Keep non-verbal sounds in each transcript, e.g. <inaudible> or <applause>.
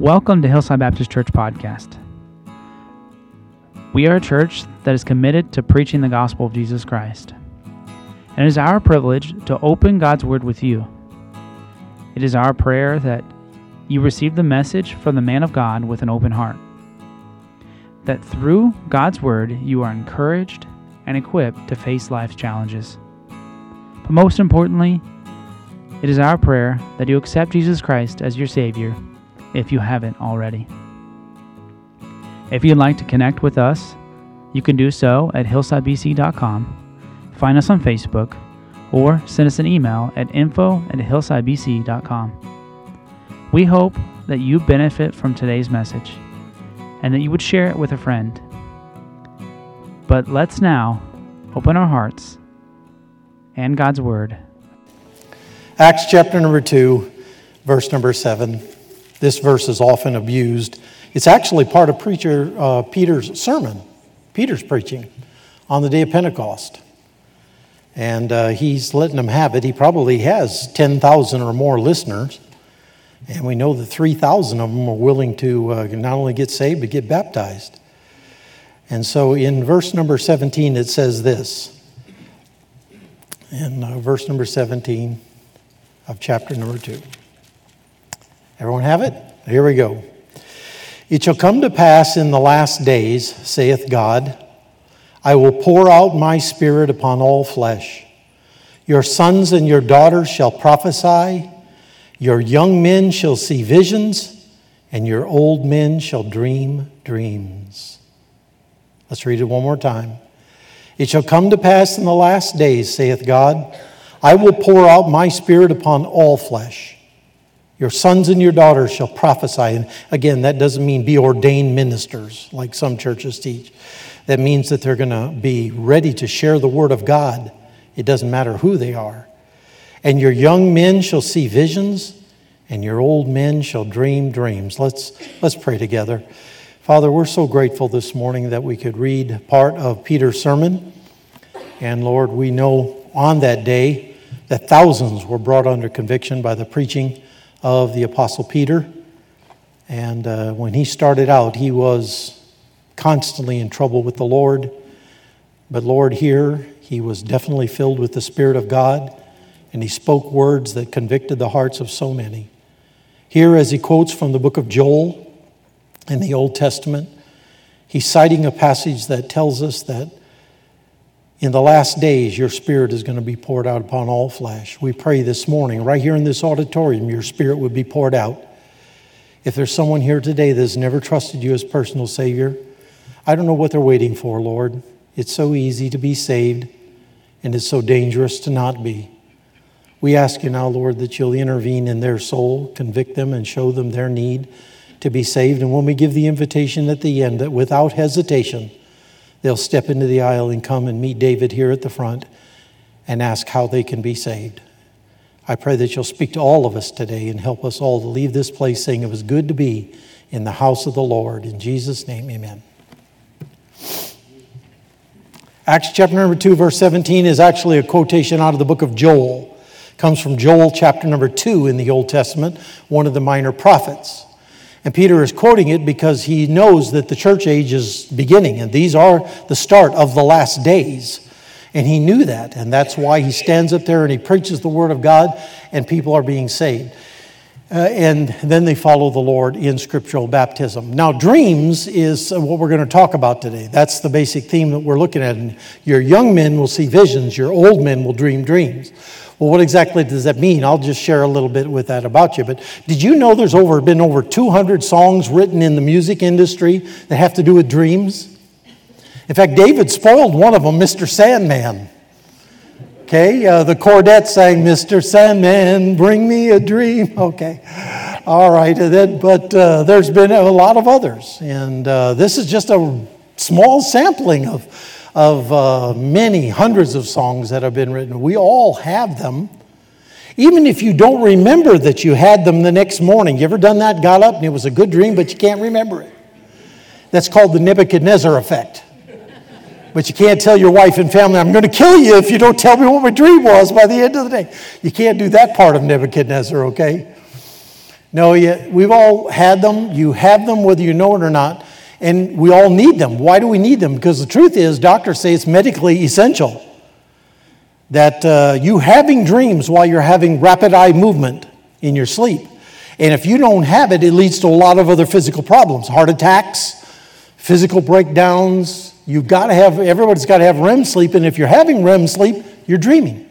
Welcome to Hillside Baptist Church Podcast. We are a church that is committed to preaching the gospel of Jesus Christ. And it is our privilege to open God's Word with you. It is our prayer that you receive the message from the man of God with an open heart. That through God's Word, you are encouraged and equipped to face life's challenges. But most importantly, it is our prayer that you accept Jesus Christ as your Savior if you haven't already. If you'd like to connect with us, you can do so at hillsidebc.com, find us on Facebook, or send us an email at info at hillsidebc.com. We hope that you benefit from today's message and that you would share it with a friend. But let's now open our hearts and God's Word. Acts chapter number 2, verse number 7. This verse is often abused. It's actually part of preacher uh, Peter's sermon, Peter's preaching on the day of Pentecost. And uh, he's letting them have it. He probably has 10,000 or more listeners. And we know that 3,000 of them are willing to uh, not only get saved, but get baptized. And so in verse number 17, it says this. In uh, verse number 17 of chapter number 2. Everyone have it? Here we go. It shall come to pass in the last days, saith God, I will pour out my spirit upon all flesh. Your sons and your daughters shall prophesy, your young men shall see visions, and your old men shall dream dreams. Let's read it one more time. It shall come to pass in the last days, saith God, I will pour out my spirit upon all flesh. Your sons and your daughters shall prophesy. And again, that doesn't mean be ordained ministers like some churches teach. That means that they're going to be ready to share the word of God. It doesn't matter who they are. And your young men shall see visions, and your old men shall dream dreams. Let's, let's pray together. Father, we're so grateful this morning that we could read part of Peter's sermon. And Lord, we know on that day that thousands were brought under conviction by the preaching of the Apostle Peter. And uh, when he started out, he was constantly in trouble with the Lord. But Lord, here, he was definitely filled with the Spirit of God, and he spoke words that convicted the hearts of so many. Here, as he quotes from the book of Joel in the Old Testament, he's citing a passage that tells us that in the last days, your spirit is going to be poured out upon all flesh. We pray this morning, right here in this auditorium, your spirit would be poured out. If there's someone here today that has never trusted you as personal Savior, I don't know what they're waiting for, Lord. It's so easy to be saved, and it's so dangerous to not be. We ask you now, Lord, that you'll intervene in their soul, convict them, and show them their need to be saved. And when we give the invitation at the end, that without hesitation, they'll step into the aisle and come and meet David here at the front and ask how they can be saved. I pray that you'll speak to all of us today and help us all to leave this place saying it was good to be in the house of the Lord. In Jesus' name, amen. Acts chapter number 2, verse 17 is actually a quotation out of the book of Joel. It comes from Joel chapter number 2 in the Old Testament, one of the minor prophets. And Peter is quoting it because he knows that the church age is beginning, and these are the start of the last days. And he knew that, and that's why he stands up there and he preaches the word of God, and people are being saved. Uh, and then they follow the Lord in scriptural baptism. Now, dreams is what we're going to talk about today. That's the basic theme that we're looking at. And your young men will see visions, your old men will dream dreams. Well, what exactly does that mean? I'll just share a little bit with that about you. But did you know there's over been over 200 songs written in the music industry that have to do with dreams? In fact, David spoiled one of them, Mr. Sandman. Okay, uh, the Chordettes sang, Mr. Sandman, bring me a dream. <laughs> Okay, all right, then, but uh, there's been a lot of others. And uh, this is just a small sampling of of uh, many hundreds of songs that have been written. We all have them. Even if you don't remember that you had them the next morning, you ever done that? Got up and it was a good dream, but you can't remember it. That's called the Nebuchadnezzar effect. But you can't tell your wife and family, I'm going to kill you if you don't tell me what my dream was by the end of the day. You can't do that part of Nebuchadnezzar, okay? No, you, we've all had them. You have them whether you know it or not. And we all need them. Why do we need them? Because the truth is, doctors say it's medically essential that uh, you having dreams while you're having rapid eye movement in your sleep. And if you don't have it, it leads to a lot of other physical problems heart attacks, physical breakdowns. You've got to have, everybody's got to have REM sleep. And if you're having REM sleep, you're dreaming.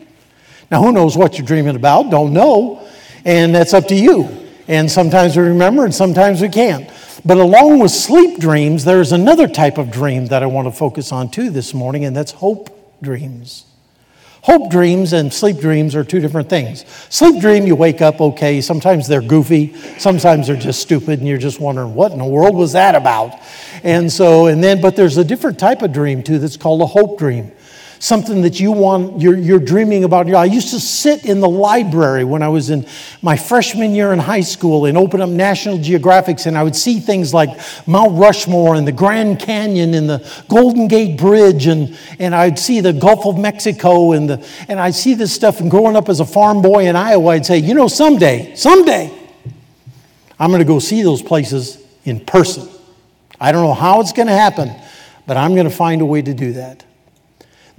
Now, who knows what you're dreaming about? Don't know. And that's up to you. And sometimes we remember and sometimes we can't. But along with sleep dreams, there's another type of dream that I want to focus on too this morning, and that's hope dreams. Hope dreams and sleep dreams are two different things. Sleep dream, you wake up okay. Sometimes they're goofy. Sometimes they're just stupid, and you're just wondering, what in the world was that about? And so, and then, but there's a different type of dream too that's called a hope dream something that you want, you're, you're dreaming about. I used to sit in the library when I was in my freshman year in high school and open up National Geographics, and I would see things like Mount Rushmore and the Grand Canyon and the Golden Gate Bridge, and, and I'd see the Gulf of Mexico, and, the, and I'd see this stuff. And growing up as a farm boy in Iowa, I'd say, you know, someday, someday, I'm going to go see those places in person. I don't know how it's going to happen, but I'm going to find a way to do that.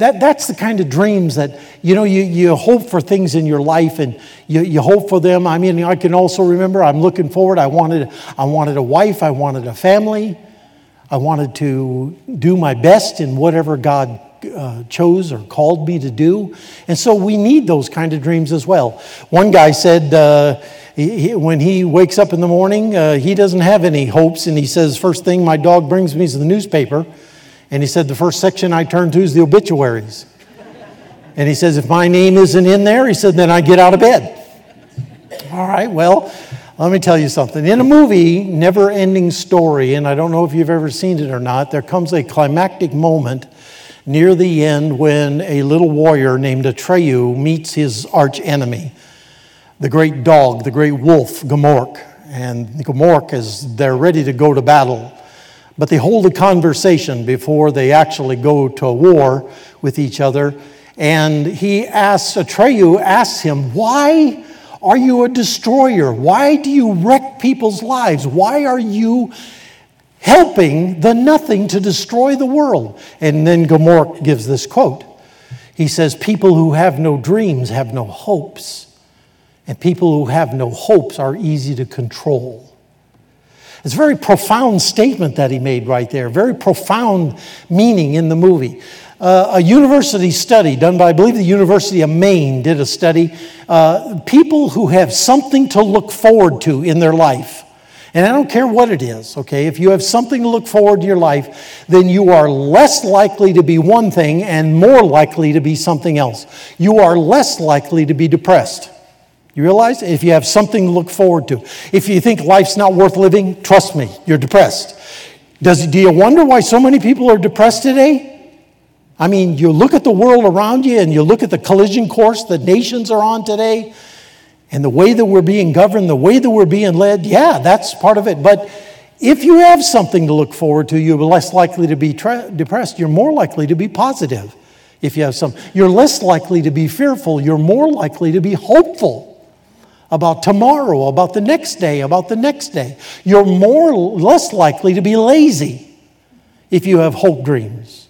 That, that's the kind of dreams that, you know, you, you hope for things in your life and you, you hope for them. I mean, I can also remember I'm looking forward. I wanted, I wanted a wife, I wanted a family, I wanted to do my best in whatever God uh, chose or called me to do. And so we need those kind of dreams as well. One guy said, uh, he, when he wakes up in the morning, uh, he doesn't have any hopes, and he says, First thing my dog brings me is the newspaper. And he said, The first section I turn to is the obituaries. And he says, If my name isn't in there, he said, then I get out of bed. All right, well, let me tell you something. In a movie, Never Ending Story, and I don't know if you've ever seen it or not, there comes a climactic moment near the end when a little warrior named Atreyu meets his arch enemy, the great dog, the great wolf, Gmork. And Gmork is they're ready to go to battle. But they hold a conversation before they actually go to a war with each other. And he asks, Atreyu asks him, Why are you a destroyer? Why do you wreck people's lives? Why are you helping the nothing to destroy the world? And then Gmork gives this quote. He says, People who have no dreams have no hopes, and people who have no hopes are easy to control. It's a very profound statement that he made right there, very profound meaning in the movie. Uh, a university study done by, I believe, the University of Maine did a study. Uh, people who have something to look forward to in their life, and I don't care what it is, okay? If you have something to look forward to in your life, then you are less likely to be one thing and more likely to be something else. You are less likely to be depressed. You realize if you have something to look forward to. If you think life's not worth living, trust me, you're depressed. Does, do you wonder why so many people are depressed today? I mean, you look at the world around you and you look at the collision course that nations are on today and the way that we're being governed, the way that we're being led. Yeah, that's part of it. But if you have something to look forward to, you're less likely to be tra- depressed. You're more likely to be positive if you have some. You're less likely to be fearful. You're more likely to be hopeful about tomorrow, about the next day, about the next day. You're more less likely to be lazy if you have hope dreams.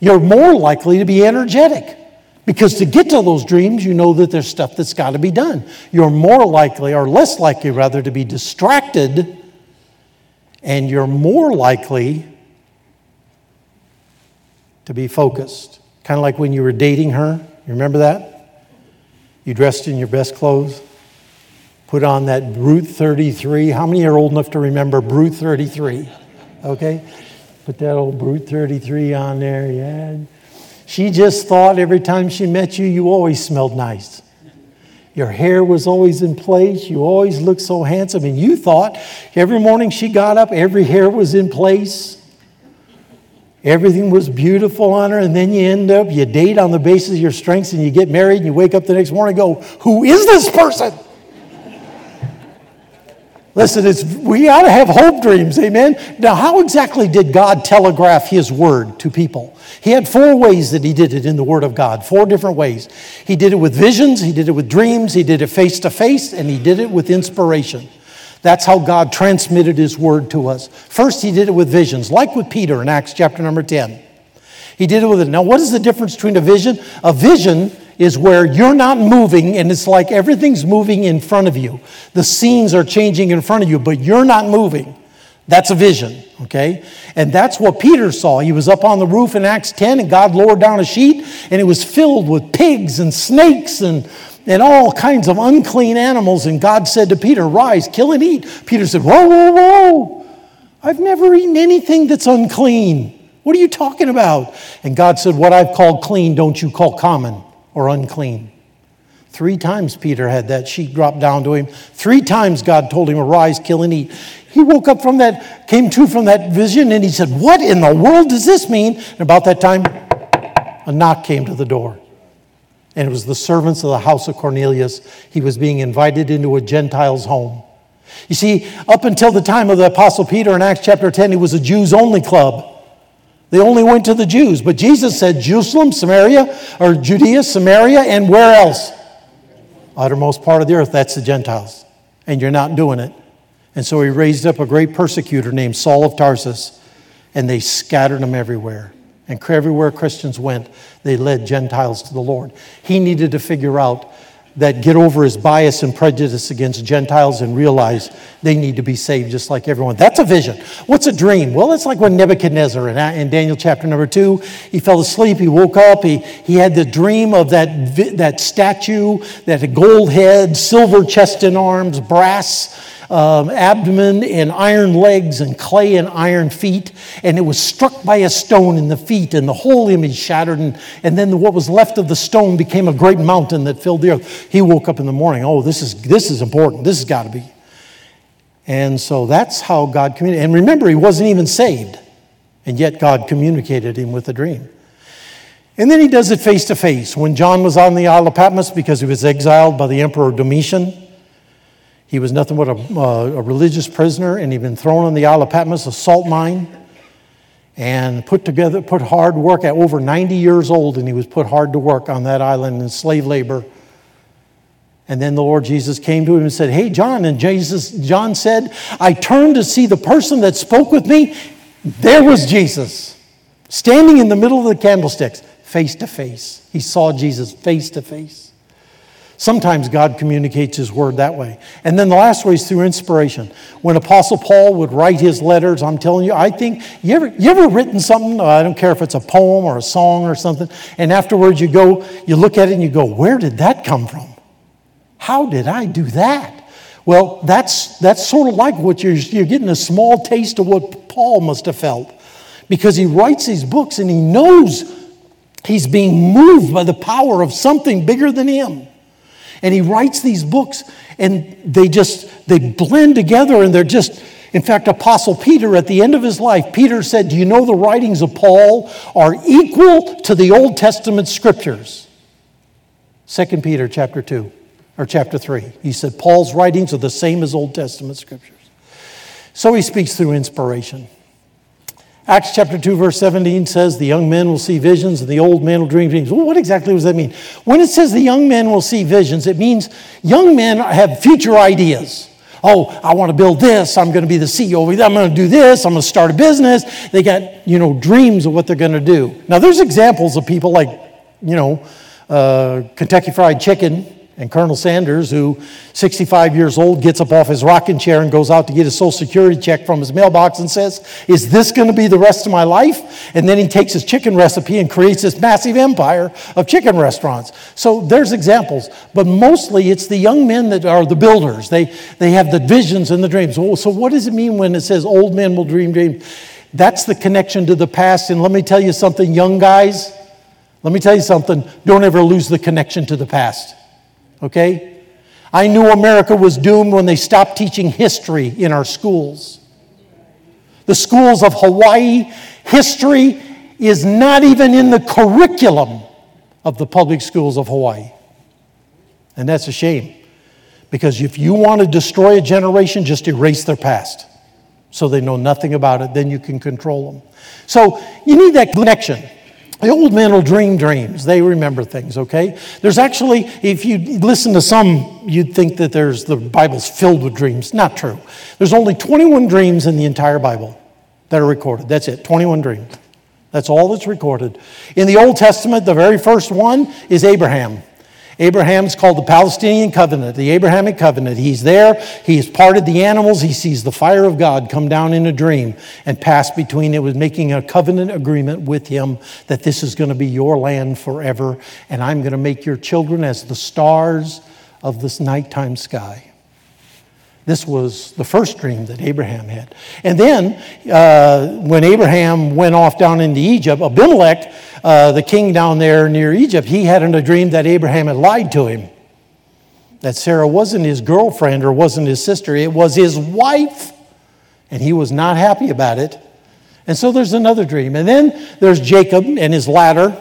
You're more likely to be energetic because to get to those dreams, you know that there's stuff that's got to be done. You're more likely, or less likely rather, to be distracted, and you're more likely to be focused. Kind of like when you were dating her. You remember that? You dressed in your best clothes put on that Brut 33. How many are old enough to remember Brut 33? Okay? Put that old Brut 33 on there, yeah. She just thought every time she met you, you always smelled nice. Your hair was always in place. You always looked so handsome. And you thought every morning she got up, every hair was in place. Everything was beautiful on her. And then you end up, you date on the basis of your strengths and you get married and you wake up the next morning and go, Who is this person? Listen, it's, we ought to have hope dreams, amen? Now, how exactly did God telegraph His word to people? He had four ways that He did it in the Word of God, four different ways. He did it with visions, He did it with dreams, He did it face to face, and He did it with inspiration. That's how God transmitted his word to us. First, he did it with visions, like with Peter in Acts chapter number 10. He did it with it. Now, what is the difference between a vision? A vision is where you're not moving and it's like everything's moving in front of you. The scenes are changing in front of you, but you're not moving. That's a vision, okay? And that's what Peter saw. He was up on the roof in Acts 10 and God lowered down a sheet and it was filled with pigs and snakes and, and all kinds of unclean animals. And God said to Peter, Rise, kill and eat. Peter said, Whoa, whoa, whoa. I've never eaten anything that's unclean. What are you talking about? And God said, What I've called clean, don't you call common or unclean. Three times Peter had that sheet drop down to him. Three times God told him, Arise, kill, and eat. He woke up from that, came to from that vision, and he said, What in the world does this mean? And about that time, a knock came to the door. And it was the servants of the house of Cornelius. He was being invited into a Gentile's home. You see, up until the time of the Apostle Peter in Acts chapter 10, it was a Jews only club. They only went to the Jews. But Jesus said Jerusalem, Samaria, or Judea, Samaria, and where else? Uttermost part of the earth, that's the Gentiles. And you're not doing it. And so he raised up a great persecutor named Saul of Tarsus, and they scattered them everywhere. And everywhere Christians went, they led Gentiles to the Lord. He needed to figure out that get over his bias and prejudice against Gentiles and realize they need to be saved just like everyone. That's a vision. What's a dream? Well, it's like when Nebuchadnezzar in, Daniel chapter number two, he fell asleep, he woke up, he, he had the dream of that, that statue, that gold head, silver chest and arms, brass um, abdomen and iron legs and clay and iron feet. And it was struck by a stone in the feet, and the whole image shattered. And, and then what was left of the stone became a great mountain that filled the earth. He woke up in the morning. Oh, this is, this is important. This has got to be. And so that's how God communicated. And remember, he wasn't even saved, and yet God communicated him with a dream. And then he does it face to face. When John was on the Isle of Patmos because he was exiled by the Emperor Domitian, he was nothing but a, uh, a religious prisoner, and he'd been thrown on the Isle of Patmos, a salt mine, and put together, put hard work at over 90 years old, and he was put hard to work on that island in slave labor. And then the Lord Jesus came to him and said, Hey, John. And Jesus, John said, I turned to see the person that spoke with me. There was Jesus, standing in the middle of the candlesticks, face to face. He saw Jesus face to face. Sometimes God communicates His word that way. And then the last way is through inspiration. When Apostle Paul would write his letters, I'm telling you, I think, you ever, you ever written something, oh, I don't care if it's a poem or a song or something, and afterwards you go, you look at it and you go, where did that come from? How did I do that? Well, that's, that's sort of like what you're, you're getting a small taste of what Paul must have felt. Because he writes these books and he knows he's being moved by the power of something bigger than him and he writes these books and they just they blend together and they're just in fact apostle peter at the end of his life peter said do you know the writings of paul are equal to the old testament scriptures? 2 peter chapter 2 or chapter 3 he said paul's writings are the same as old testament scriptures. So he speaks through inspiration Acts chapter 2, verse 17 says, The young men will see visions and the old men will dream dreams. Well, what exactly does that mean? When it says the young men will see visions, it means young men have future ideas. Oh, I want to build this. I'm going to be the CEO. I'm going to do this. I'm going to start a business. They got, you know, dreams of what they're going to do. Now, there's examples of people like, you know, uh, Kentucky Fried Chicken and Colonel Sanders, who 65 years old, gets up off his rocking chair and goes out to get his Social Security check from his mailbox and says, Is this going to be the rest of my life? And then he takes his chicken recipe and creates this massive empire of chicken restaurants. So there's examples, but mostly it's the young men that are the builders. They, they have the visions and the dreams. So, what does it mean when it says old men will dream dreams? That's the connection to the past. And let me tell you something, young guys, let me tell you something. Don't ever lose the connection to the past okay? I knew America was doomed when they stopped teaching history in our schools. The schools of Hawaii, history is not even in the curriculum of the public schools of Hawaii. And that's a shame. Because if you want to destroy a generation, just erase their past so they know nothing about it, then you can control them. So you need that connection. The old men will dream dreams. They remember things, okay? There's actually, if you listen to some, you'd think that there's the Bible's filled with dreams. Not true. There's only 21 dreams in the entire Bible that are recorded. That's it, 21 dreams. That's all that's recorded. In the Old Testament, the very first one is Abraham. Abraham's called the Palestinian covenant, the Abrahamic covenant. He's there, He he's parted the animals, he sees the fire of God come down in a dream and pass between it was making a covenant agreement with him that this is going to be your land forever, and I'm going to make your children as the stars of this nighttime sky. This was the first dream that Abraham had. And then, uh, when Abraham went off down into Egypt, Abimelech, uh, the king down there near Egypt, he had a dream that Abraham had lied to him. That Sarah wasn't his girlfriend or wasn't his sister, it was his wife. And he was not happy about it. And so there's another dream. And then there's Jacob and his ladder.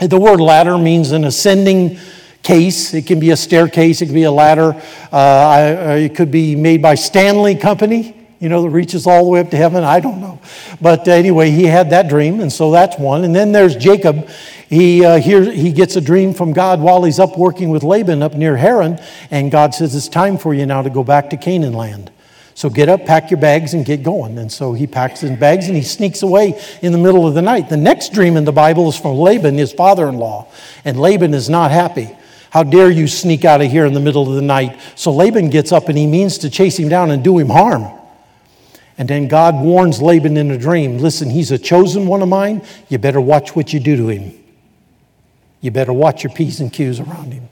The word ladder means an ascending case. It can be a staircase, it can be a ladder. Uh, it could be made by Stanley Company, you know, that reaches all the way up to heaven. I don't know. But anyway, he had that dream, and so that's one. And then there's Jacob. He, uh, here, he gets a dream from God while he's up working with Laban up near Haran, and God says, It's time for you now to go back to Canaan land. So get up, pack your bags, and get going. And so he packs his bags and he sneaks away in the middle of the night. The next dream in the Bible is from Laban, his father in law. And Laban is not happy. How dare you sneak out of here in the middle of the night? So Laban gets up and he means to chase him down and do him harm. And then God warns Laban in a dream listen, he's a chosen one of mine. You better watch what you do to him. You better watch your P's and Q's around him.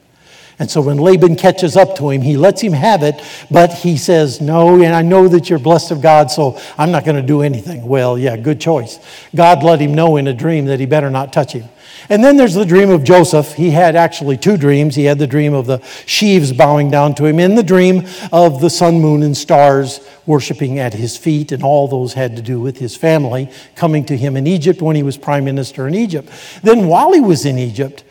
And so when Laban catches up to him, he lets him have it, but he says, No, and I know that you're blessed of God, so I'm not going to do anything. Well, yeah, good choice. God let him know in a dream that he better not touch him. And then there's the dream of Joseph. He had actually two dreams. He had the dream of the sheaves bowing down to him, and the dream of the sun, moon, and stars worshiping at his feet, and all those had to do with his family coming to him in Egypt when he was prime minister in Egypt. Then, while he was in Egypt,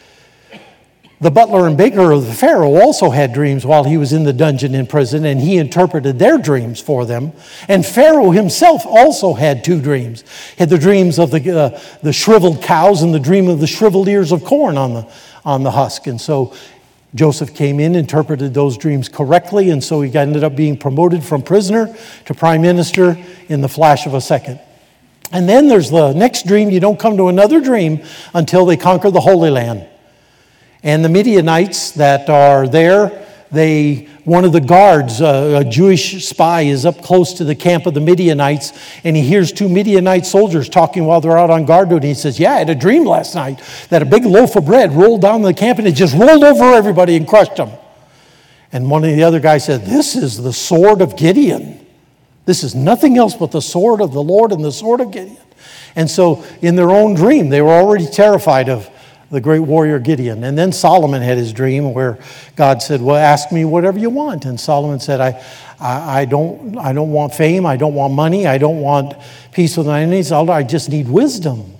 the butler and baker of the Pharaoh also had dreams while he was in the dungeon in prison, and he interpreted their dreams for them. And Pharaoh himself also had two dreams. He had the dreams of the, uh, the shriveled cows and the dream of the shriveled ears of corn on the, on the husk. And so Joseph came in, interpreted those dreams correctly, and so he ended up being promoted from prisoner to prime minister in the flash of a second. And then there's the next dream. You don't come to another dream until they conquer the Holy Land. And the Midianites that are there, they one of the guards, a Jewish spy, is up close to the camp of the Midianites, and he hears two Midianite soldiers talking while they're out on guard duty. He says, "Yeah, I had a dream last night that a big loaf of bread rolled down the camp, and it just rolled over everybody and crushed them." And one of the other guys said, "This is the sword of Gideon. This is nothing else but the sword of the Lord and the sword of Gideon." And so, in their own dream, they were already terrified of the great warrior Gideon. And then Solomon had his dream where God said, Well, ask me whatever you want. And Solomon said, I, I, I don't, I don't want fame. I don't want money. I don't want peace with my enemies. I just need wisdom.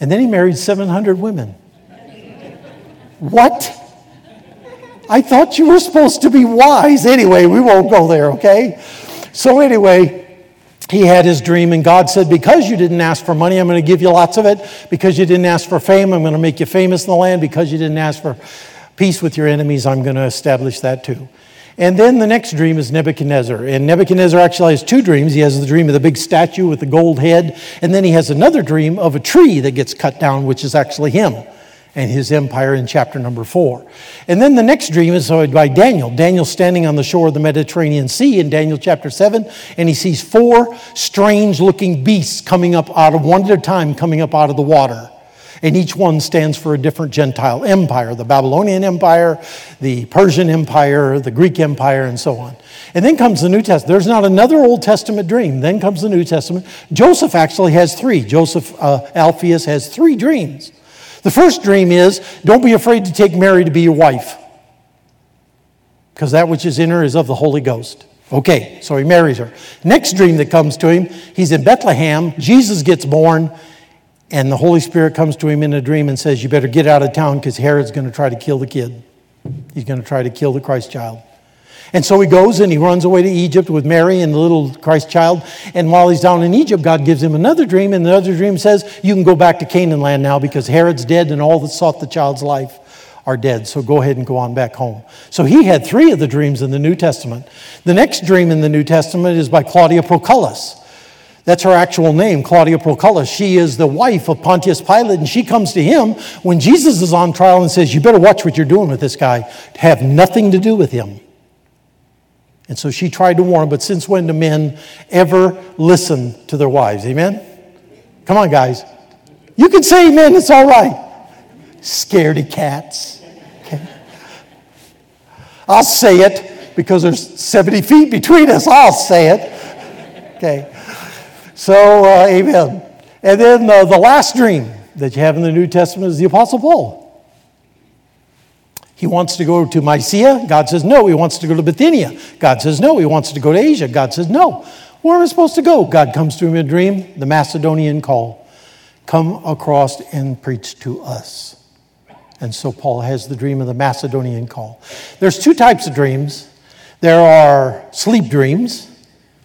And then he married 700 women. what? I thought you were supposed to be wise. Anyway, we won't go there, okay? So, anyway, he had his dream, and God said, Because you didn't ask for money, I'm going to give you lots of it. Because you didn't ask for fame, I'm going to make you famous in the land. Because you didn't ask for peace with your enemies, I'm going to establish that too. And then the next dream is Nebuchadnezzar. And Nebuchadnezzar actually has two dreams. He has the dream of the big statue with the gold head, and then he has another dream of a tree that gets cut down, which is actually him and his empire in chapter number four. And then the next dream is by Daniel. Daniel standing on the shore of the Mediterranean Sea in Daniel chapter 7, and he sees four strange looking beasts coming up out of one at a time, coming up out of the water. And each one stands for a different Gentile empire the Babylonian Empire, the Persian Empire, the Greek Empire, and so on. And then comes the New Testament. There's not another Old Testament dream. Then comes the New Testament. Joseph actually has three. Joseph uh, has three dreams. The first dream is don't be afraid to take Mary to be your wife, because that which is in her is of the Holy Ghost. Okay, so he marries her. Next dream that comes to him, he's in Bethlehem, Jesus gets born, and the Holy Spirit comes to him in a dream and says, You better get out of town because Herod's going to try to kill the kid. He's going to try to kill the Christ child. And so he goes and he runs away to Egypt with Mary and the little Christ child. And while he's down in Egypt, God gives him another dream. And the other dream says, You can go back to Canaan land now because Herod's dead and all that sought the child's life are dead. So go ahead and go on back home. So he had three of the dreams in the New Testament. The next dream in the New Testament is by Claudia Proculus. That's her actual name, Claudia Proculus. She is the wife of Pontius Pilate, and she comes to him when Jesus is on trial and says, You better watch what you're doing with this guy. Have nothing to do with him. And so she tried to warn him, but since when do men ever listen to their wives? Amen? Come on, guys. You can say amen, it's all right. Scaredy cats. Okay. I'll say it because there's 70 feet between us. I'll say it. Okay. So, uh, amen. And then uh, the last dream that you have in the New Testament is the Apostle Paul. He wants to go to Mysia. God says no. He wants to go to Bithynia. God says no. He wants to go to Asia. God says no. Where am I supposed to go? God comes to him in a dream, the Macedonian call. Come across and preach to us. And so Paul has the dream of the Macedonian call. There's two types of dreams. There are sleep dreams,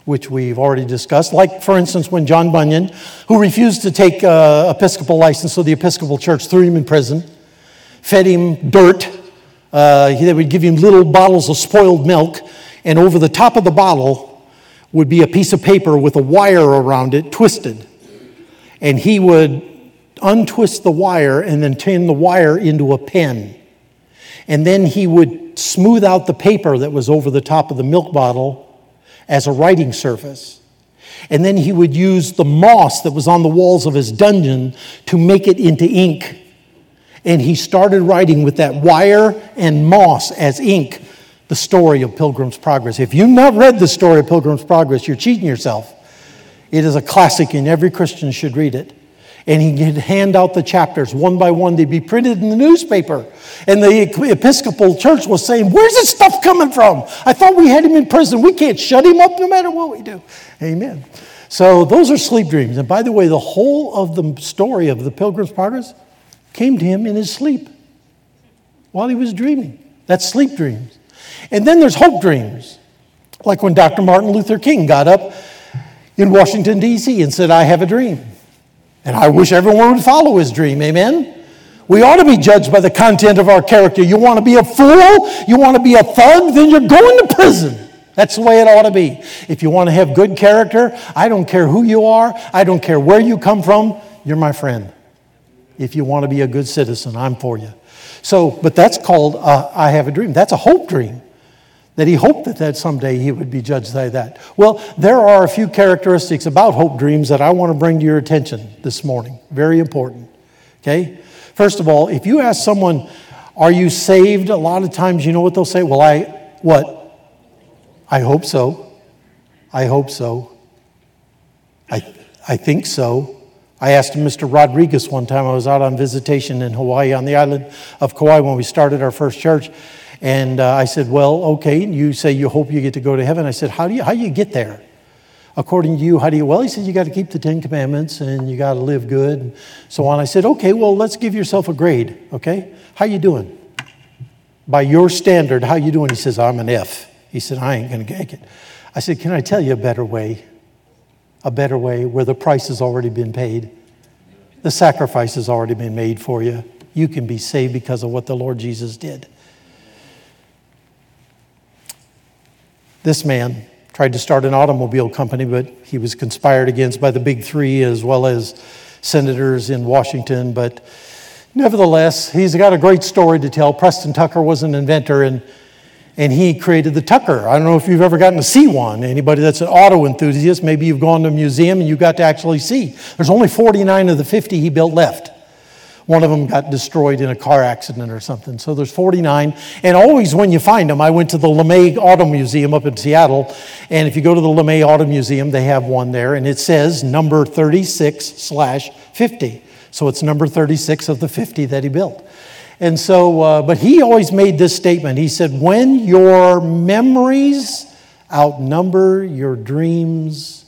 which we've already discussed, like, for instance, when John Bunyan, who refused to take uh, Episcopal license, so the Episcopal Church threw him in prison, fed him dirt uh, they would give him little bottles of spoiled milk, and over the top of the bottle would be a piece of paper with a wire around it twisted. And he would untwist the wire and then turn the wire into a pen. And then he would smooth out the paper that was over the top of the milk bottle as a writing surface. And then he would use the moss that was on the walls of his dungeon to make it into ink and he started writing with that wire and moss as ink the story of Pilgrim's Progress. If you've not read the story of Pilgrim's Progress, you're cheating yourself. It is a classic, and every Christian should read it. And he'd hand out the chapters one by one. They'd be printed in the newspaper. And the Episcopal Church was saying, Where's this stuff coming from? I thought we had him in prison. We can't shut him up no matter what we do. Amen. So those are sleep dreams. And by the way, the whole of the story of the Pilgrim's Progress came to him in his sleep while he was dreaming. That's sleep dreams. And then there's hope dreams, like when Dr. Martin Luther King got up in Washington, D.C., and said, I have a dream. And I wish everyone would follow his dream. Amen? We ought to be judged by the content of our character. You want to be a fool? You want to be a thug? Then you're going to prison. That's the way it ought to be. If you want to have good character, I don't care who you are, I don't care where you come from, you're my friend. If you want to be a good citizen, I'm for you. So, but that's called uh, I have a dream. That's a hope dream. That he hoped that, that someday he would be judged by that. Well, there are a few characteristics about hope dreams that I want to bring to your attention this morning. Very important. Okay? First of all, if you ask someone, Are you saved? A lot of times you know what they'll say? Well, I, what? I hope so. I hope so. I, I think so. I asked Mr. Rodriguez one time, I was out on visitation in Hawaii on the island of Kauai when we started our first church. And uh, I said, Well, okay, you say you hope you get to go to heaven. I said, How do you, how do you get there? According to you, how do you? Well, he said, You got to keep the Ten Commandments and you got to live good and so on. I said, Okay, well, let's give yourself a grade, okay? How you doing? By your standard, how you doing? He says, I'm an F. He said, I ain't going to get it. I said, Can I tell you a better way? A better way where the price has already been paid. The sacrifice has already been made for you. You can be saved because of what the Lord Jesus did. This man tried to start an automobile company, but he was conspired against by the big three as well as senators in Washington. But nevertheless, he's got a great story to tell. Preston Tucker was an inventor, and and he created the Tucker. I don't know if you've ever gotten to see one. Anybody that's an auto enthusiast, maybe you've gone to a museum and you got to actually see. There's only 49 of the 50 he built left. One of them got destroyed in a car accident or something. So there's 49. And always when you find them, I went to the LeMay Auto Museum up in Seattle. And if you go to the LeMay Auto Museum, they have one there. And it says number 36 slash 50. So it's number 36 of the 50 that he built. And so, uh, but he always made this statement. He said, When your memories outnumber your dreams,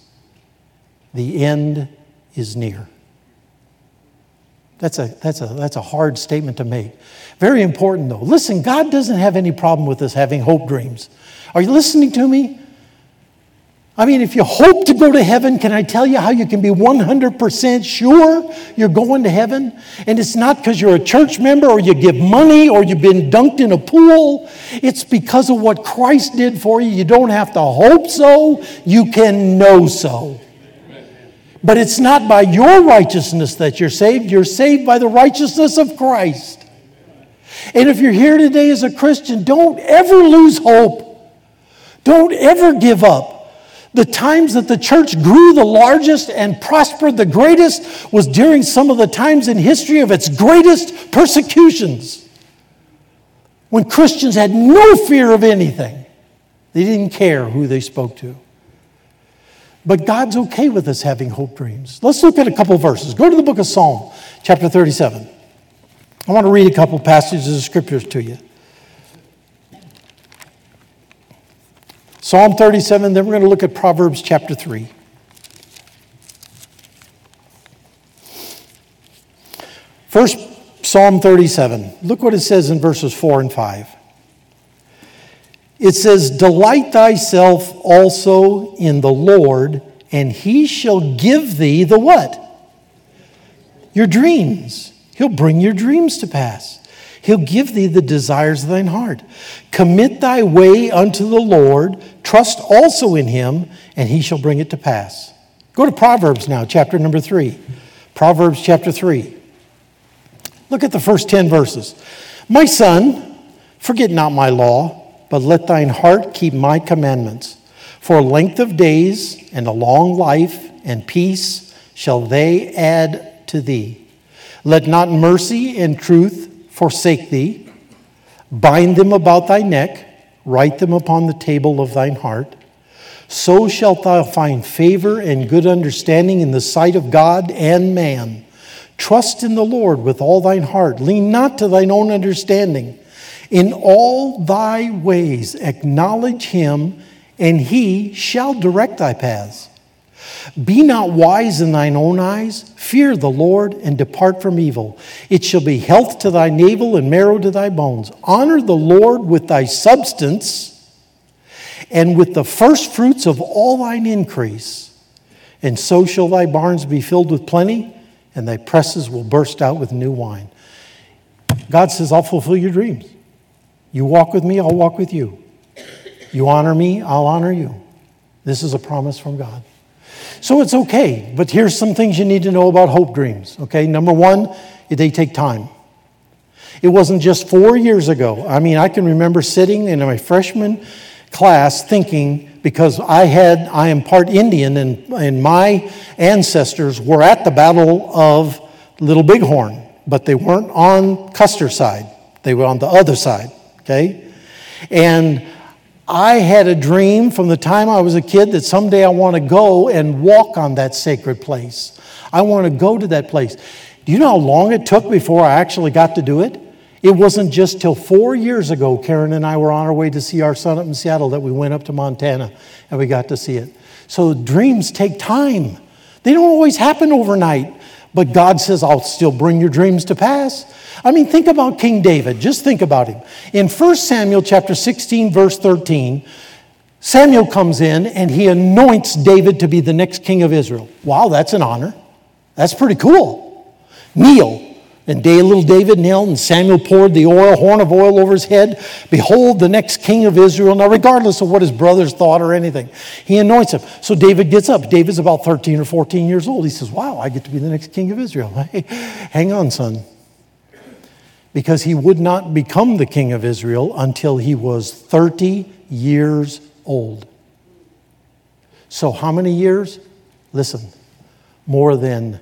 the end is near. That's a, that's, a, that's a hard statement to make. Very important, though. Listen, God doesn't have any problem with us having hope dreams. Are you listening to me? I mean, if you hope to go to heaven, can I tell you how you can be 100% sure you're going to heaven? And it's not because you're a church member or you give money or you've been dunked in a pool. It's because of what Christ did for you. You don't have to hope so, you can know so. But it's not by your righteousness that you're saved, you're saved by the righteousness of Christ. And if you're here today as a Christian, don't ever lose hope. Don't ever give up. The times that the church grew the largest and prospered the greatest was during some of the times in history of its greatest persecutions. When Christians had no fear of anything, they didn't care who they spoke to. But God's okay with us having hope dreams. Let's look at a couple verses. Go to the book of Psalm, chapter 37. I want to read a couple passages of scriptures to you. Psalm 37, then we're going to look at Proverbs chapter 3. First, Psalm 37. Look what it says in verses 4 and 5. It says, Delight thyself also in the Lord, and he shall give thee the what? Your dreams. He'll bring your dreams to pass. He'll give thee the desires of thine heart. Commit thy way unto the Lord, trust also in him, and he shall bring it to pass. Go to Proverbs now, chapter number three. Proverbs chapter three. Look at the first 10 verses. My son, forget not my law, but let thine heart keep my commandments. For length of days and a long life and peace shall they add to thee. Let not mercy and truth forsake thee. Bind them about thy neck, write them upon the table of thine heart. So shalt thou find favor and good understanding in the sight of God and man. Trust in the Lord with all thine heart. Lean not to thine own understanding. In all thy ways acknowledge him, and he shall direct thy paths. Be not wise in thine own eyes. Fear the Lord and depart from evil. It shall be health to thy navel and marrow to thy bones. Honor the Lord with thy substance and with the first fruits of all thine increase. And so shall thy barns be filled with plenty, and thy presses will burst out with new wine. God says, I'll fulfill your dreams. You walk with me, I'll walk with you. You honor me, I'll honor you. This is a promise from God. So it's okay, but here's some things you need to know about hope dreams. Okay, number one, they take time. It wasn't just four years ago. I mean, I can remember sitting in my freshman class thinking, because I had, I am part Indian, and, and my ancestors were at the Battle of Little Bighorn, but they weren't on Custer's side. They were on the other side, okay? And I had a dream from the time I was a kid that someday I want to go and walk on that sacred place. I want to go to that place. Do you know how long it took before I actually got to do it? It wasn't just till four years ago, Karen and I were on our way to see our son up in Seattle, that we went up to Montana and we got to see it. So dreams take time. They don't always happen overnight, but God says, I'll still bring your dreams to pass. I mean, think about King David. Just think about him. In 1 Samuel chapter 16, verse 13, Samuel comes in and he anoints David to be the next king of Israel. Wow, that's an honor. That's pretty cool. Kneel. And little David knelt, and Samuel poured the oil, horn of oil over his head. Behold, the next king of Israel. Now, regardless of what his brothers thought or anything, he anoints him. So David gets up. David's about 13 or 14 years old. He says, Wow, I get to be the next king of Israel. <laughs> Hey, hang on, son because he would not become the king of Israel until he was 30 years old. So, how many years? Listen, more than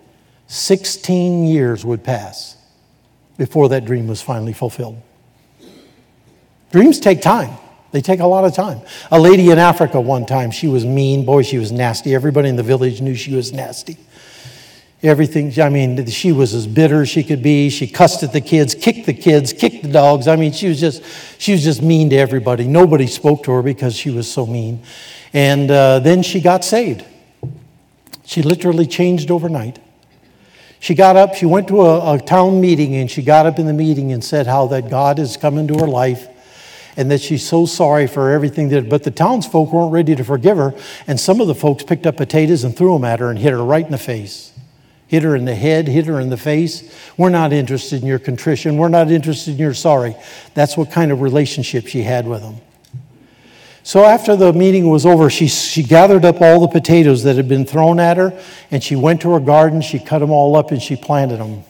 16 years would pass before that dream was finally fulfilled. Dreams take time. They take a lot of time. A lady in Africa one time, she was mean. Boy, she was nasty. Everybody in the village knew she was nasty everything. I mean, she was as bitter as she could be. She cussed at the kids, kicked the kids, kicked the dogs. I mean, she was just, she was just mean to everybody. Nobody spoke to her because she was so mean. And uh, then she got saved. She literally changed overnight. She got up, she went to a, a town meeting, and she got up in the meeting and said how that God has come into her life and that she's so sorry for everything that. But the townsfolk weren't ready to forgive her, and some of the folks picked up potatoes and threw them at her and hit her right in the face. Hit her in the head, hit her in the face. We're not interested in your contrition. We're not interested in your sorry. That's what kind of relationship she had with them. So after the meeting was over, she, she gathered up all the potatoes that had been thrown at her, and she went to her garden, she cut them all up, and she planted them.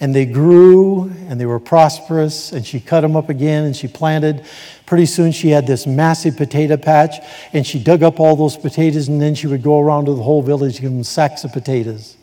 And they grew, and they were prosperous, and she cut them up again, and she planted. Pretty soon she had this massive potato patch, and she dug up all those potatoes, and then she would go around to the whole village and give them sacks of potatoes.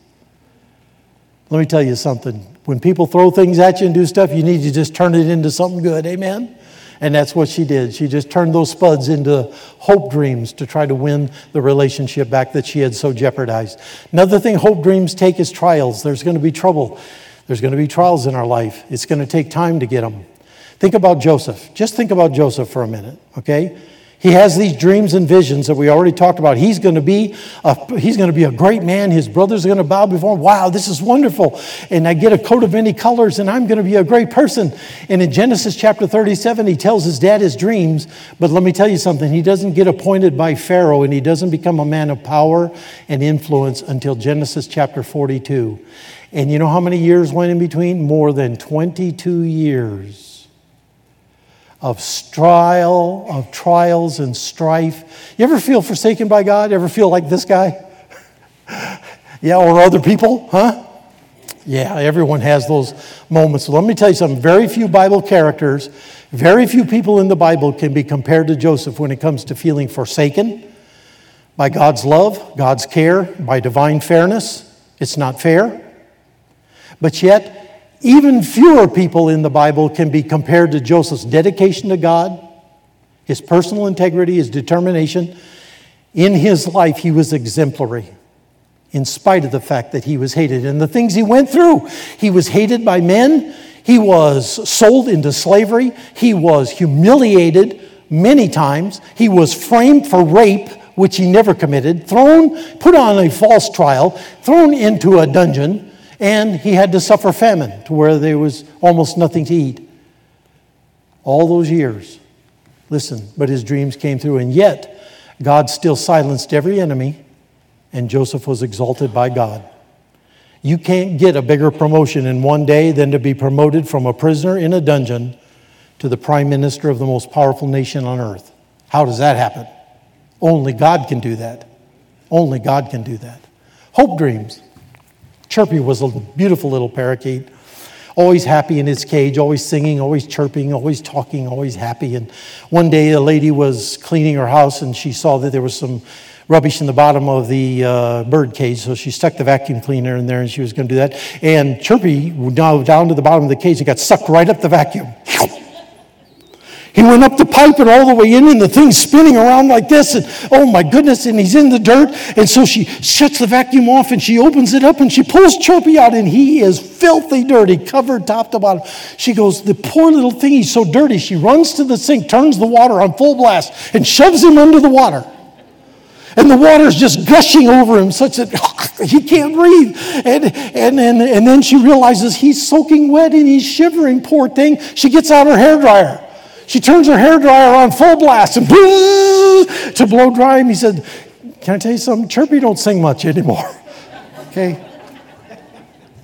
Let me tell you something. When people throw things at you and do stuff, you need to just turn it into something good. Amen? And that's what she did. She just turned those spuds into hope dreams to try to win the relationship back that she had so jeopardized. Another thing hope dreams take is trials. There's going to be trouble. There's going to be trials in our life. It's going to take time to get them. Think about Joseph. Just think about Joseph for a minute, okay? He has these dreams and visions that we already talked about. He's going to be a, he's going to be a great man. His brothers are going to bow before him. Wow, this is wonderful. And I get a coat of many colors and I'm going to be a great person. And in Genesis chapter 37, he tells his dad his dreams. But let me tell you something. He doesn't get appointed by Pharaoh and he doesn't become a man of power and influence until Genesis chapter 42. And you know how many years went in between? More than 22 years of trial, of trials and strife. You ever feel forsaken by God? You ever feel like this guy? <laughs> yeah, or other people, huh? Yeah, everyone has those moments. Let me tell you something. Very few Bible characters, very few people in the Bible can be compared to Joseph when it comes to feeling forsaken by God's love, God's care, by divine fairness. It's not fair. But yet, even fewer people in the Bible can be compared to Joseph's dedication to God, his personal integrity, his determination. In his life, he was exemplary in spite of the fact that he was hated. And the things he went through, he was hated by men, he was sold into slavery, he was humiliated many times, he was framed for rape. Which he never committed, thrown, put on a false trial, thrown into a dungeon, and he had to suffer famine to where there was almost nothing to eat. All those years. Listen, but his dreams came through, and yet God still silenced every enemy, and Joseph was exalted by God. You can't get a bigger promotion in one day than to be promoted from a prisoner in a dungeon to the prime minister of the most powerful nation on earth. How does that happen? Only God can do that. Only God can do that. Hope dreams. Chirpy was a beautiful little parakeet, always happy in his cage, always singing, always chirping, always talking, always happy. And one day a lady was cleaning her house and she saw that there was some rubbish in the bottom of the uh, bird cage, so she stuck the vacuum cleaner in there and she was going to do that. And Chirpy, now down to the bottom of the cage, and got sucked right up the vacuum. He went up the pipe and all the way in, and the thing's spinning around like this. And oh my goodness, and he's in the dirt. And so she shuts the vacuum off and she opens it up and she pulls Chirpy out, and he is filthy dirty, covered top to bottom. She goes, The poor little thing, he's so dirty. She runs to the sink, turns the water on full blast, and shoves him under the water. And the water's just gushing over him such that <laughs> he can't breathe. And, and, and, and then she realizes he's soaking wet and he's shivering, poor thing. She gets out her hair dryer. She turns her hair dryer on full blast and boom to blow dry him. He said, Can I tell you something? Chirpy don't sing much anymore. <laughs> okay?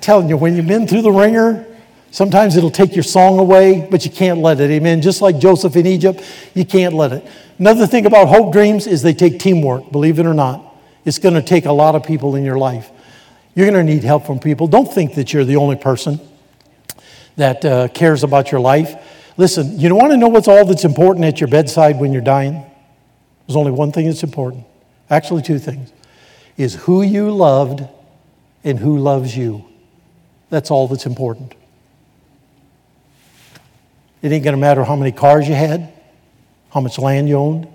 telling you, when you've been through the wringer, sometimes it'll take your song away, but you can't let it. Amen. Just like Joseph in Egypt, you can't let it. Another thing about hope dreams is they take teamwork, believe it or not. It's going to take a lot of people in your life. You're going to need help from people. Don't think that you're the only person that uh, cares about your life. Listen, you don't want to know what's all that's important at your bedside when you're dying? There's only one thing that's important. Actually, two things. Is who you loved and who loves you. That's all that's important. It ain't going to matter how many cars you had, how much land you owned.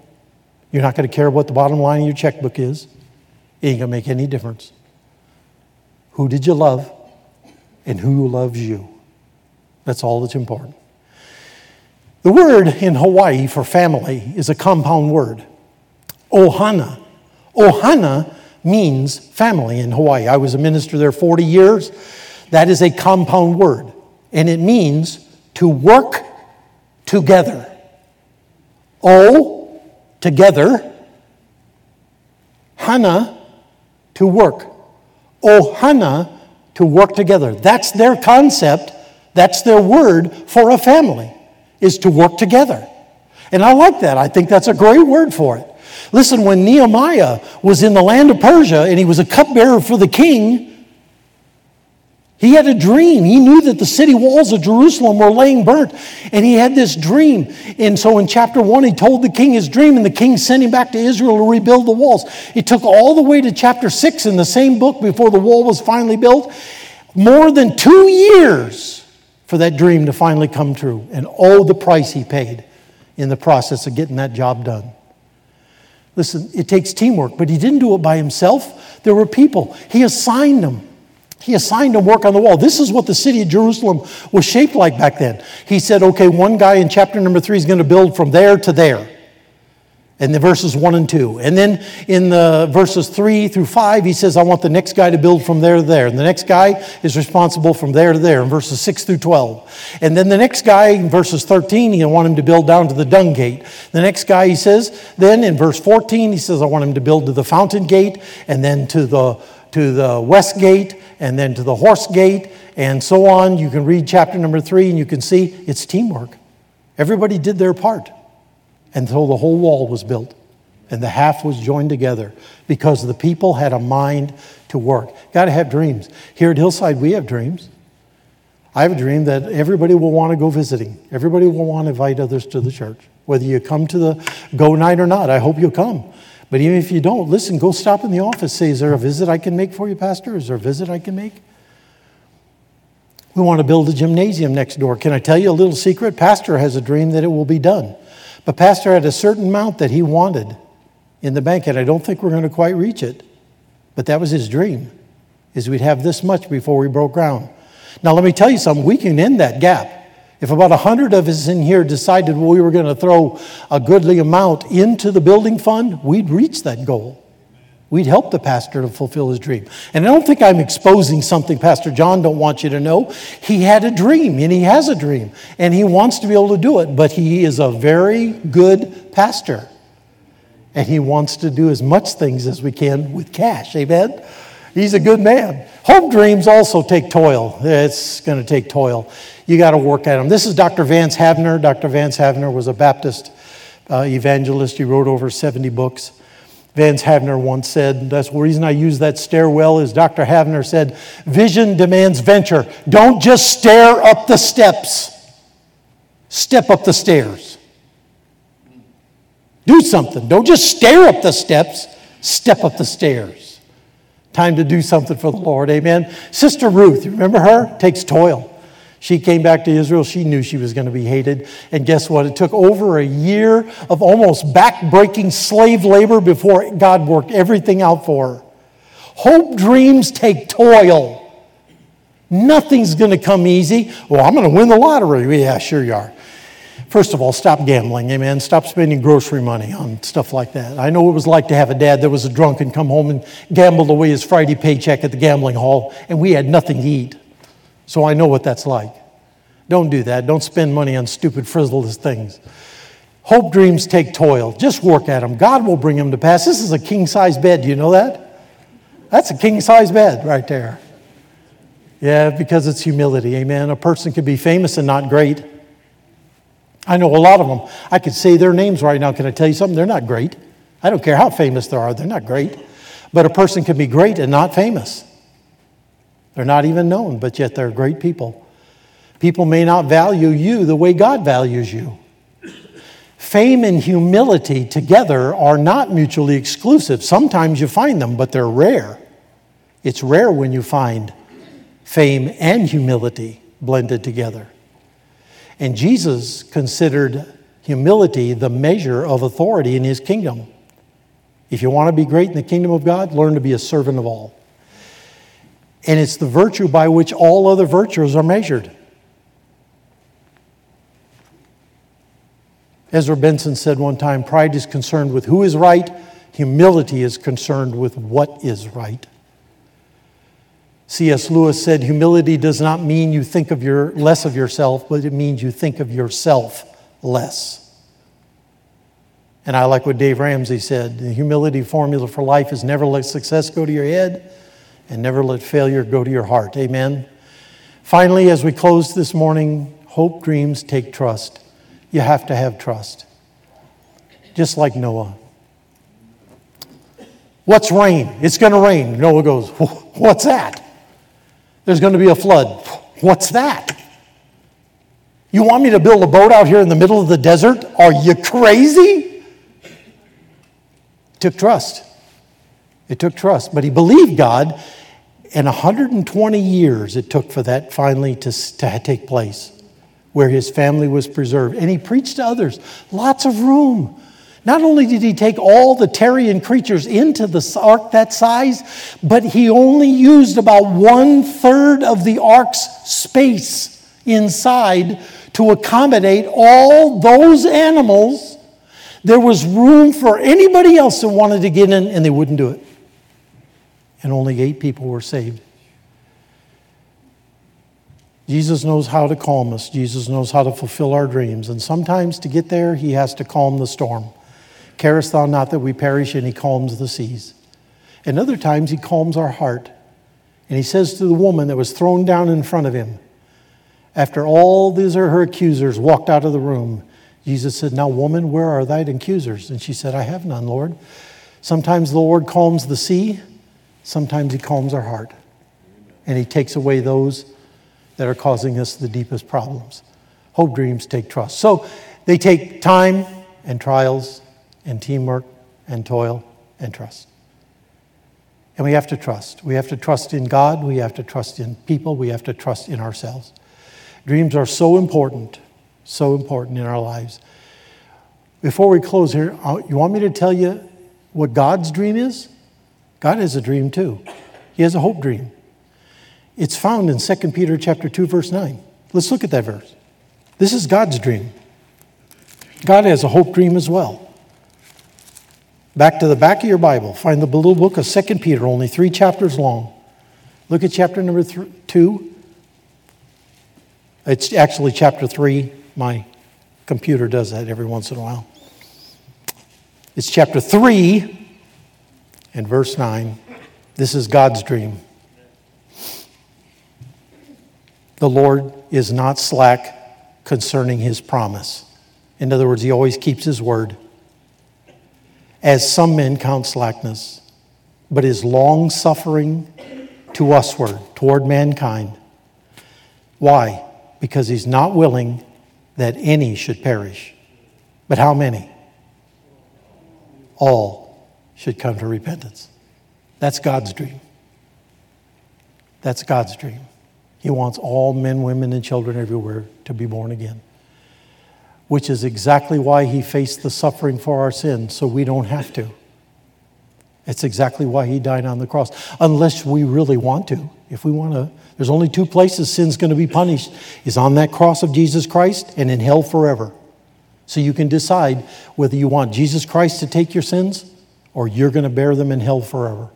You're not going to care what the bottom line of your checkbook is. It ain't going to make any difference. Who did you love and who loves you? That's all that's important. The word in Hawaii for family is a compound word. Ohana. Ohana means family in Hawaii. I was a minister there 40 years. That is a compound word, and it means to work together. O, together. Hana, to work. Ohana, to work together. That's their concept. That's their word for a family, is to work together. And I like that. I think that's a great word for it. Listen, when Nehemiah was in the land of Persia and he was a cupbearer for the king, he had a dream. He knew that the city walls of Jerusalem were laying burnt, and he had this dream. And so in chapter one, he told the king his dream, and the king sent him back to Israel to rebuild the walls. It took all the way to chapter six in the same book before the wall was finally built. More than two years for that dream to finally come true. And oh, the price he paid in the process of getting that job done. Listen, it takes teamwork, but he didn't do it by himself. There were people, he assigned them. He assigned them work on the wall. This is what the city of Jerusalem was shaped like back then. He said, okay, one guy in chapter number three is going to build from there to there. And the verses one and two. And then in the verses three through five, he says, I want the next guy to build from there to there. And the next guy is responsible from there to there in verses six through 12. And then the next guy in verses 13, he want him to build down to the dung gate. The next guy, he says, then in verse 14, he says, I want him to build to the fountain gate and then to the to the west gate and then to the horse gate and so on. You can read chapter number three and you can see it's teamwork. Everybody did their part until the whole wall was built and the half was joined together because the people had a mind to work. Got to have dreams. Here at Hillside, we have dreams. I have a dream that everybody will want to go visiting. Everybody will want to invite others to the church. Whether you come to the go night or not, I hope you'll come. But even if you don't, listen, go stop in the office. Say, is there a visit I can make for you, Pastor? Is there a visit I can make? We want to build a gymnasium next door. Can I tell you a little secret? Pastor has a dream that it will be done. But Pastor had a certain amount that he wanted in the bank, and I don't think we're going to quite reach it. But that was his dream, is we'd have this much before we broke ground. Now, let me tell you something. We can end that gap. If about 100 of us in here decided we were going to throw a goodly amount into the building fund, we'd reach that goal. We'd help the pastor to fulfill his dream. And I don't think I'm exposing something Pastor John don't want you to know. He had a dream and he has a dream and he wants to be able to do it, but he is a very good pastor. And he wants to do as much things as we can with cash. Amen. He's a good man. Hope dreams also take toil. It's going to take toil you got to work at them. This is Dr. Vance Havner. Dr. Vance Havner was a Baptist uh, evangelist. He wrote over 70 books. Vance Havner once said, that's the reason I use that stairwell is Dr. Havner said, vision demands venture. Don't just stare up the steps. Step up the stairs. Do something. Don't just stare up the steps. Step up the stairs. Time to do something for the Lord. Amen. Sister Ruth, you remember her? Takes toil. She came back to Israel. She knew she was going to be hated. And guess what? It took over a year of almost back-breaking slave labor before God worked everything out for her. Hope dreams take toil. Nothing's going to come easy. Well, I'm going to win the lottery. Yeah, sure you are. First of all, stop gambling, amen. Stop spending grocery money on stuff like that. I know what it was like to have a dad that was a drunk and come home and gambled away his Friday paycheck at the gambling hall, and we had nothing to eat. So I know what that's like. Don't do that. Don't spend money on stupid, frivolous things. Hope dreams take toil. Just work at them. God will bring them to pass. This is a king size bed. Do you know that? That's a king size bed right there. Yeah, because it's humility. Amen. A person can be famous and not great. I know a lot of them. I could say their names right now. Can I tell you something? They're not great. I don't care how famous they are, they're not great. But a person can be great and not famous. They're not even known, but yet they're great people. People may not value you the way God values you. Fame and humility together are not mutually exclusive. Sometimes you find them, but they're rare. It's rare when you find fame and humility blended together. And Jesus considered humility the measure of authority in his kingdom. If you want to be great in the kingdom of God, learn to be a servant of all and it's the virtue by which all other virtues are measured. Ezra Benson said one time pride is concerned with who is right, Humility is concerned with what is right. C.S. Lewis said, Humility does not mean you think of your, less of yourself, but it means you think of yourself less. And I like what Dave Ramsey said the humility formula for life is never let success go to your head and never let failure go to your heart. Amen. Finally, as we close this morning, hope, dreams, take trust. You have to have trust. Just like Noah. What's rain? It's going to rain. Noah goes, What's that? There's going to be a flood. What's that? You want me to build a boat out here in the middle of the desert? Are you crazy? Took trust. It took trust. But he believed God, and 120 years it took for that finally to, to take place, where his family was preserved. And he preached to others. Lots of room. Not only did he take all the Terrian creatures into the ark that size, but he only used about one third of the ark's space inside to accommodate all those animals. There was room for anybody else that wanted to get in, and they wouldn't do it. And only eight people were saved. Jesus knows how to calm us. Jesus knows how to fulfill our dreams. And sometimes to get there, he has to calm the storm. Carest thou not that we perish? And he calms the seas. And other times he calms our heart. And he says to the woman that was thrown down in front of him, after all these are her accusers walked out of the room, Jesus said, Now, woman, where are thine accusers? And she said, I have none, Lord. Sometimes the Lord calms the sea, sometimes he calms our heart. And he takes away those that are causing us the deepest problems. Hope dreams take trust. So they take time and trials and teamwork and toil and trust. And we have to trust. We have to trust in God. We have to trust in people. We have to trust in ourselves. Dreams are so important, so important in our lives. Before we close here, uh, you want me to tell you what God's dream is? God has a dream too. He has a hope dream. It's found in 2 Peter chapter 2 verse 9. Let's look at that verse. This is God's dream. God has a hope dream as well. Back to the back of your Bible, find the little book of 2 Peter, only three chapters long. Look at chapter number th- 2. It's actually chapter 3. My computer does that every once in a while. It's chapter 3 and verse 9. This is God's dream. The Lord is not slack concerning his promise. In other words, he always keeps his word as some men count slackness, but is long suffering to usward, toward mankind. Why? Because he's not willing that any should perish. But how many? All should come to repentance. That's God's dream. That's God's dream. He wants all men, women, and children everywhere to be born again which is exactly why he faced the suffering for our sins, so we don't have to. It's exactly why he died on the cross, unless we really want to. If we want to, there's only two places sin's going to be punished is on that cross of Jesus Christ and in hell forever. So you can decide whether you want Jesus Christ to take your sins or you're going to bear them in hell forever.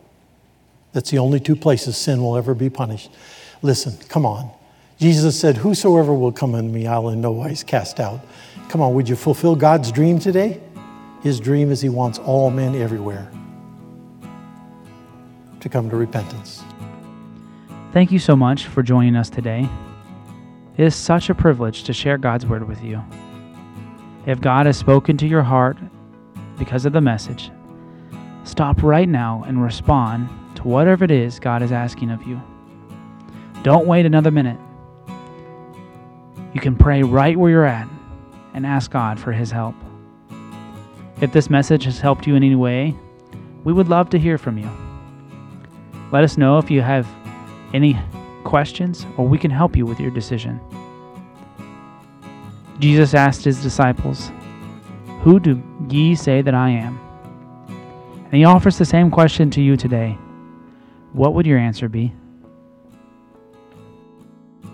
That's the only two places sin will ever be punished. Listen, come on. Jesus said, Whosoever will come unto me, I'll in no wise cast out. Come on, would you fulfill God's dream today? His dream is He wants all men everywhere to come to repentance. Thank you so much for joining us today. It is such a privilege to share God's Word with you. If God has spoken to your heart because of the message, stop right now and respond to whatever it is God is asking of you. Don't wait another minute. You can pray right where you're at and ask God for His help. If this message has helped you in any way, we would love to hear from you. Let us know if you have any questions or we can help you with your decision. Jesus asked his disciples, Who do ye say that I am? And he offers the same question to you today. What would your answer be?